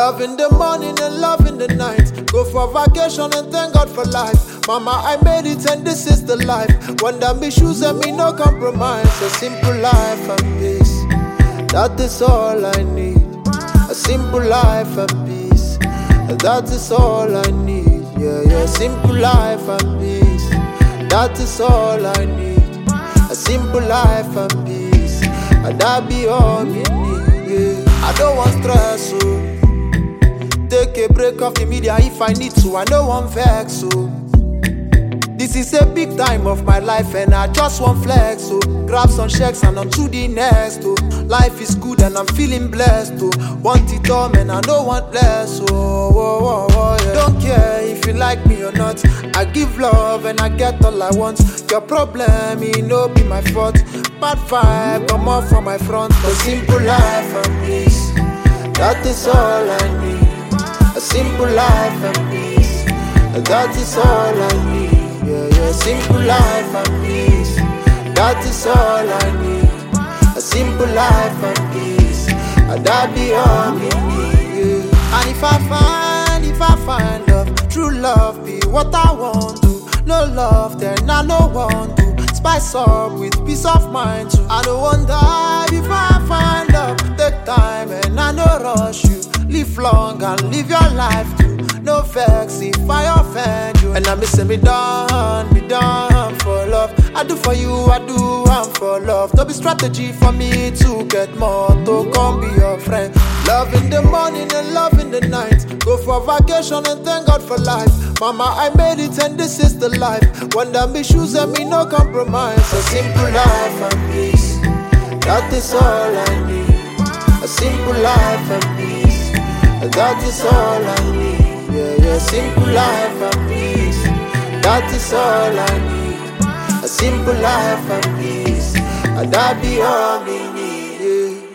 Love in the morning and love in the night. Go for vacation and thank God for life. Mama, I made it and this is the life. When them issues and me no compromise. A simple life and peace. That is all I need. A simple life and peace. That is all I need. Yeah, yeah. A simple life and peace. That is all I need. A simple life and peace. And that be all me need. Yeah. I don't want stress, so take a break off the media if I need to. I don't want vex, so this is a big time of my life and I just want flex, so grab some checks and on to the next, oh. Life is good and I'm feeling blessed, oh. Want it all, man, I don't want less, oh. oh, oh, oh yeah. Don't care if you like me or not. I give love and I get all I want. Your problem, it no be my fault. Bad vibe, come off from my front. A simple life and peace. That is all I need. A simple life and peace. That is all I need. Yeah, yeah. Simple life and peace. That is all I need. A simple life and peace. That be all me need. Yeah. And if I find, if I find love, true love be what I want to. No love, then I no want to. Spice up with peace of mind too. I don't want die before I find love. Take time and I no rush long and live your life too. No vex if I offend you. And I'm missing me done, me done for love. I do for you, I do, I'm for love. No be strategy for me to get more to come be your friend. Love in the morning and love in the night. Go for vacation and thank God for life. Mama, I made it and this is the life. When them issues and me no compromise. A simple life and peace. That is all I need. A simple life and peace. That is all I need. Yeah, yeah. Simple life and peace. That is all I need. A simple life and peace. And that be all me need. Yeah.